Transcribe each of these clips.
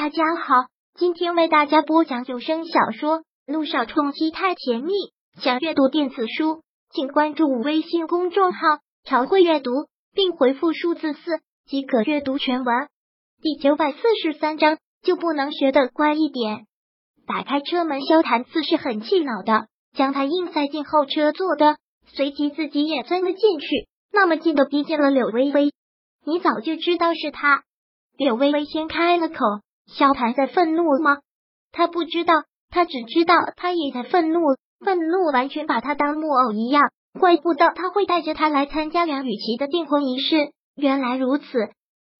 大家好，今天为大家播讲有声小说《路上冲击太甜蜜》。想阅读电子书，请关注微信公众号“朝会阅读”，并回复数字四即可阅读全文。第九百四十三章，就不能学的乖一点。打开车门，萧谈自是很气恼的，将他硬塞进后车座的，随即自己也钻了进去，那么近的逼近了柳微微。你早就知道是他？柳微微先开了口。萧谈在愤怒吗？他不知道，他只知道他也在愤怒，愤怒完全把他当木偶一样。怪不得他会带着他来参加梁雨琪的订婚仪式。原来如此，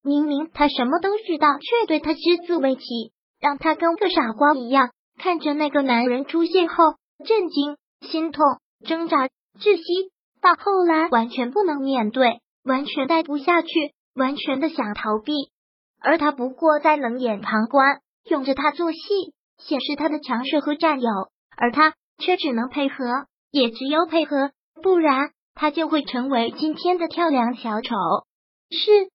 明明他什么都知道，却对他只字未提，让他跟个傻瓜一样看着那个男人出现后，震惊、心痛、挣扎、窒息，到后来完全不能面对，完全待不下去，完全的想逃避。而他不过在冷眼旁观，用着他做戏，显示他的强势和占有，而他却只能配合，也只有配合，不然他就会成为今天的跳梁小丑。是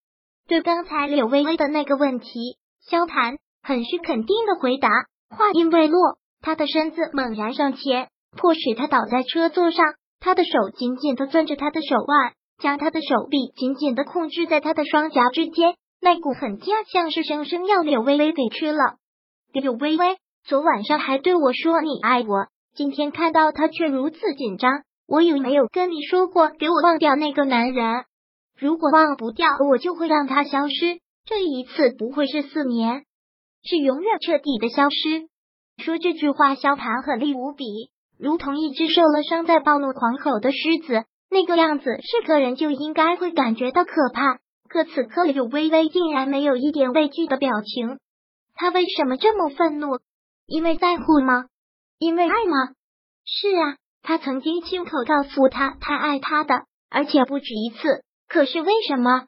对刚才柳微微的那个问题，萧谈很是肯定的回答。话音未落，他的身子猛然上前，迫使他倒在车座上，他的手紧紧的攥着他的手腕，将他的手臂紧紧的控制在他的双颊之间。那股狠劲像是生生要柳微微给吃了。柳微微昨晚上还对我说你爱我，今天看到他却如此紧张。我有没有跟你说过给我忘掉那个男人？如果忘不掉，我就会让他消失。这一次不会是四年，是永远彻底的消失。说这句话，萧寒狠厉无比，如同一只受了伤在暴怒狂吼的狮子，那个样子是个人就应该会感觉到可怕。可此刻，柳微微竟然没有一点畏惧的表情。他为什么这么愤怒？因为在乎吗？因为爱吗？是啊，他曾经亲口告诉他，他爱他的，而且不止一次。可是为什么？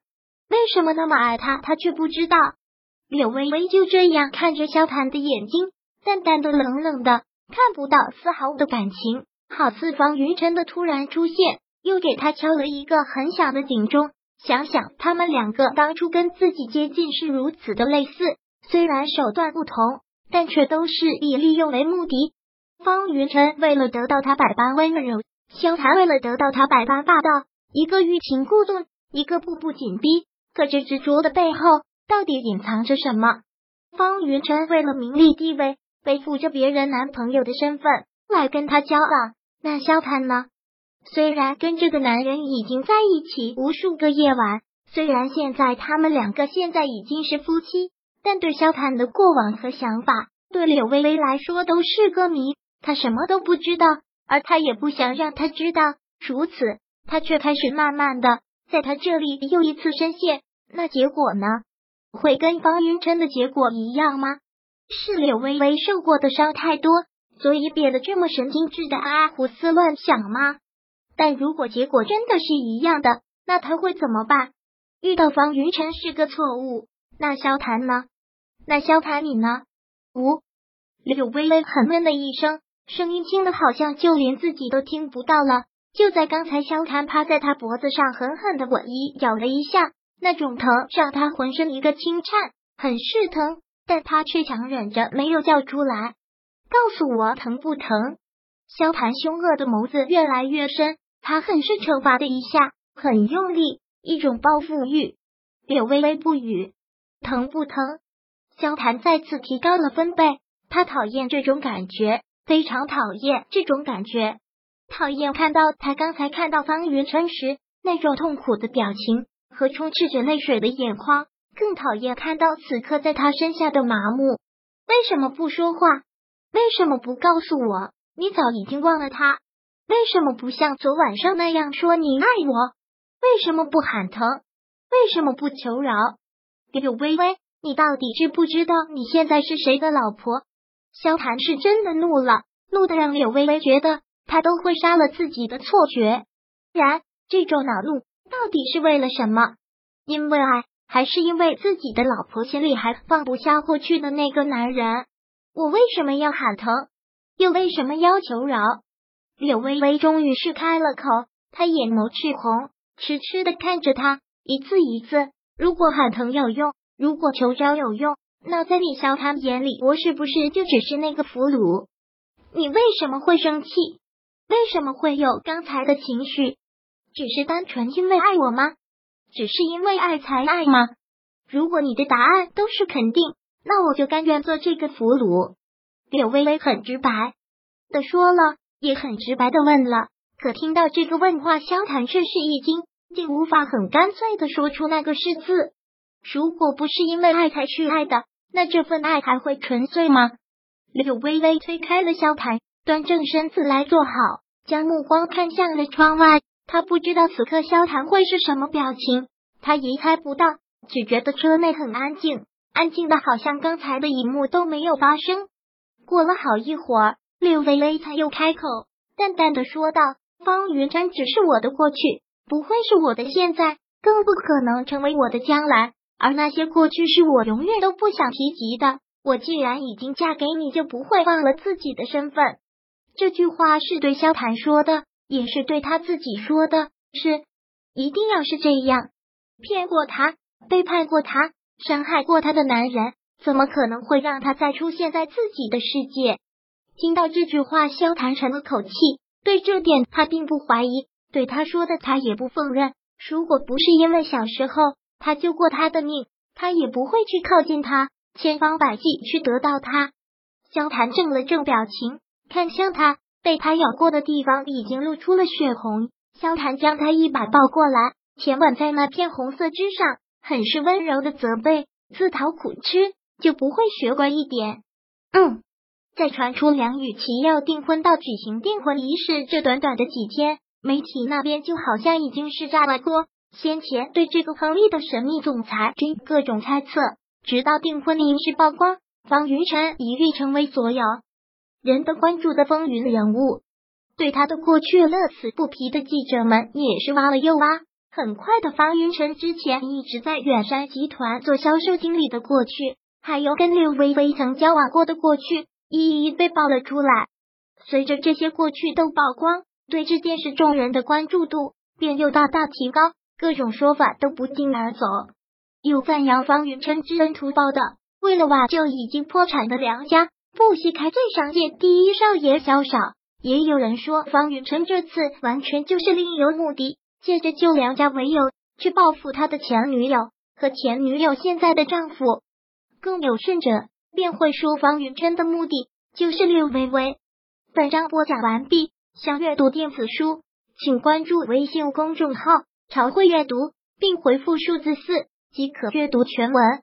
为什么那么爱他，他却不知道？柳微微就这样看着萧谈的眼睛，淡淡的、冷冷的，看不到丝毫的感情，好似方云晨的突然出现，又给他敲了一个很小的警钟。想想他们两个当初跟自己接近是如此的类似，虽然手段不同，但却都是以利用为目的。方云晨为了得到他百般温柔，萧谈为了得到他百般霸道，一个欲擒故纵，一个步步紧逼。可这执着的背后，到底隐藏着什么？方云晨为了名利地位，背负着别人男朋友的身份来跟他交往，那萧谈呢？虽然跟这个男人已经在一起无数个夜晚，虽然现在他们两个现在已经是夫妻，但对萧坦的过往和想法，对柳微微来说都是个谜。他什么都不知道，而他也不想让他知道。如此，他却开始慢慢的在他这里又一次深陷。那结果呢？会跟方云琛的结果一样吗？是柳微微受过的伤太多，所以变得这么神经质的啊胡思乱想吗？但如果结果真的是一样的，那他会怎么办？遇到方云晨是个错误，那萧谈呢？那萧谈你呢？呜，柳微微很闷的一声，声音轻的好像就连自己都听不到了。就在刚才，萧谈趴在他脖子上狠狠的吻一咬了一下，那种疼让他浑身一个轻颤，很是疼，但他却强忍着没有叫出来。告诉我疼不疼？萧谈凶恶的眸子越来越深。他很是惩罚的一下，很用力，一种报复欲。柳微微不语，疼不疼？萧谈再次提高了分贝。他讨厌这种感觉，非常讨厌这种感觉，讨厌看到他刚才看到方云琛时那种痛苦的表情和充斥着泪水的眼眶，更讨厌看到此刻在他身下的麻木。为什么不说话？为什么不告诉我？你早已经忘了他？为什么不像昨晚上那样说你爱我？为什么不喊疼？为什么不求饶？柳微微，你到底知不知道你现在是谁的老婆？萧谈是真的怒了，怒的让柳微微觉得他都会杀了自己的错觉。然，这种恼怒到底是为了什么？因为爱，还是因为自己的老婆心里还放不下过去的那个男人？我为什么要喊疼？又为什么要求饶？柳微微终于是开了口，她眼眸赤红，痴痴的看着他，一次一次。如果喊疼有用，如果求饶有用，那在李潇谈眼里，我是不是就只是那个俘虏？你为什么会生气？为什么会有刚才的情绪？只是单纯因为爱我吗？只是因为爱才爱吗？如果你的答案都是肯定，那我就甘愿做这个俘虏。柳微微很直白的说了，也很直白的问了。可听到这个问话，萧谈却是一惊，竟无法很干脆的说出那个是字。如果不是因为爱才去爱的，那这份爱还会纯粹吗？柳微微推开了萧谈，端正身子来坐好，将目光看向了窗外。他不知道此刻萧谈会是什么表情，他也猜不到，只觉得车内很安静，安静的好像刚才的一幕都没有发生。过了好一会儿，柳微微才又开口，淡淡的说道：“方云山只是我的过去，不会是我的现在，更不可能成为我的将来。而那些过去是我永远都不想提及的。我既然已经嫁给你，就不会忘了自己的身份。”这句话是对萧谈说的。也是对他自己说的，是一定要是这样，骗过他、背叛过他、伤害过他的男人，怎么可能会让他再出现在自己的世界？听到这句话，萧谈沉了口气，对这点他并不怀疑，对他说的他也不否认。如果不是因为小时候他救过他的命，他也不会去靠近他，千方百计去得到他。萧谈正了正表情，看向他。被他咬过的地方已经露出了血红，萧谈将他一把抱过来，舔吻在那片红色之上，很是温柔的责备：“自讨苦吃就不会学乖一点。”嗯，在传出梁雨琦要订婚到举行订婚仪式这短短的几天，媒体那边就好像已经是炸了锅。先前对这个亨利的神秘总裁均各种猜测，直到订婚仪式曝光，方云晨一律成为所有。人都关注的风云人物，对他的过去乐此不疲的记者们也是挖了又挖。很快的，方云晨之前一直在远山集团做销售经理的过去，还有跟刘薇薇曾交往过的过去，一一被爆了出来。随着这些过去都曝光，对这件事众人的关注度便又大大提高，各种说法都不胫而走。有赞扬方云琛知恩图报的，为了挽救已经破产的梁家。不惜开罪商界第一少爷萧少，也有人说方云琛这次完全就是另有目的，借着救梁家为由去报复他的前女友和前女友现在的丈夫。更有甚者，便会说方云琛的目的就是柳微微。本章播讲完毕，想阅读电子书，请关注微信公众号“朝会阅读”，并回复数字四即可阅读全文。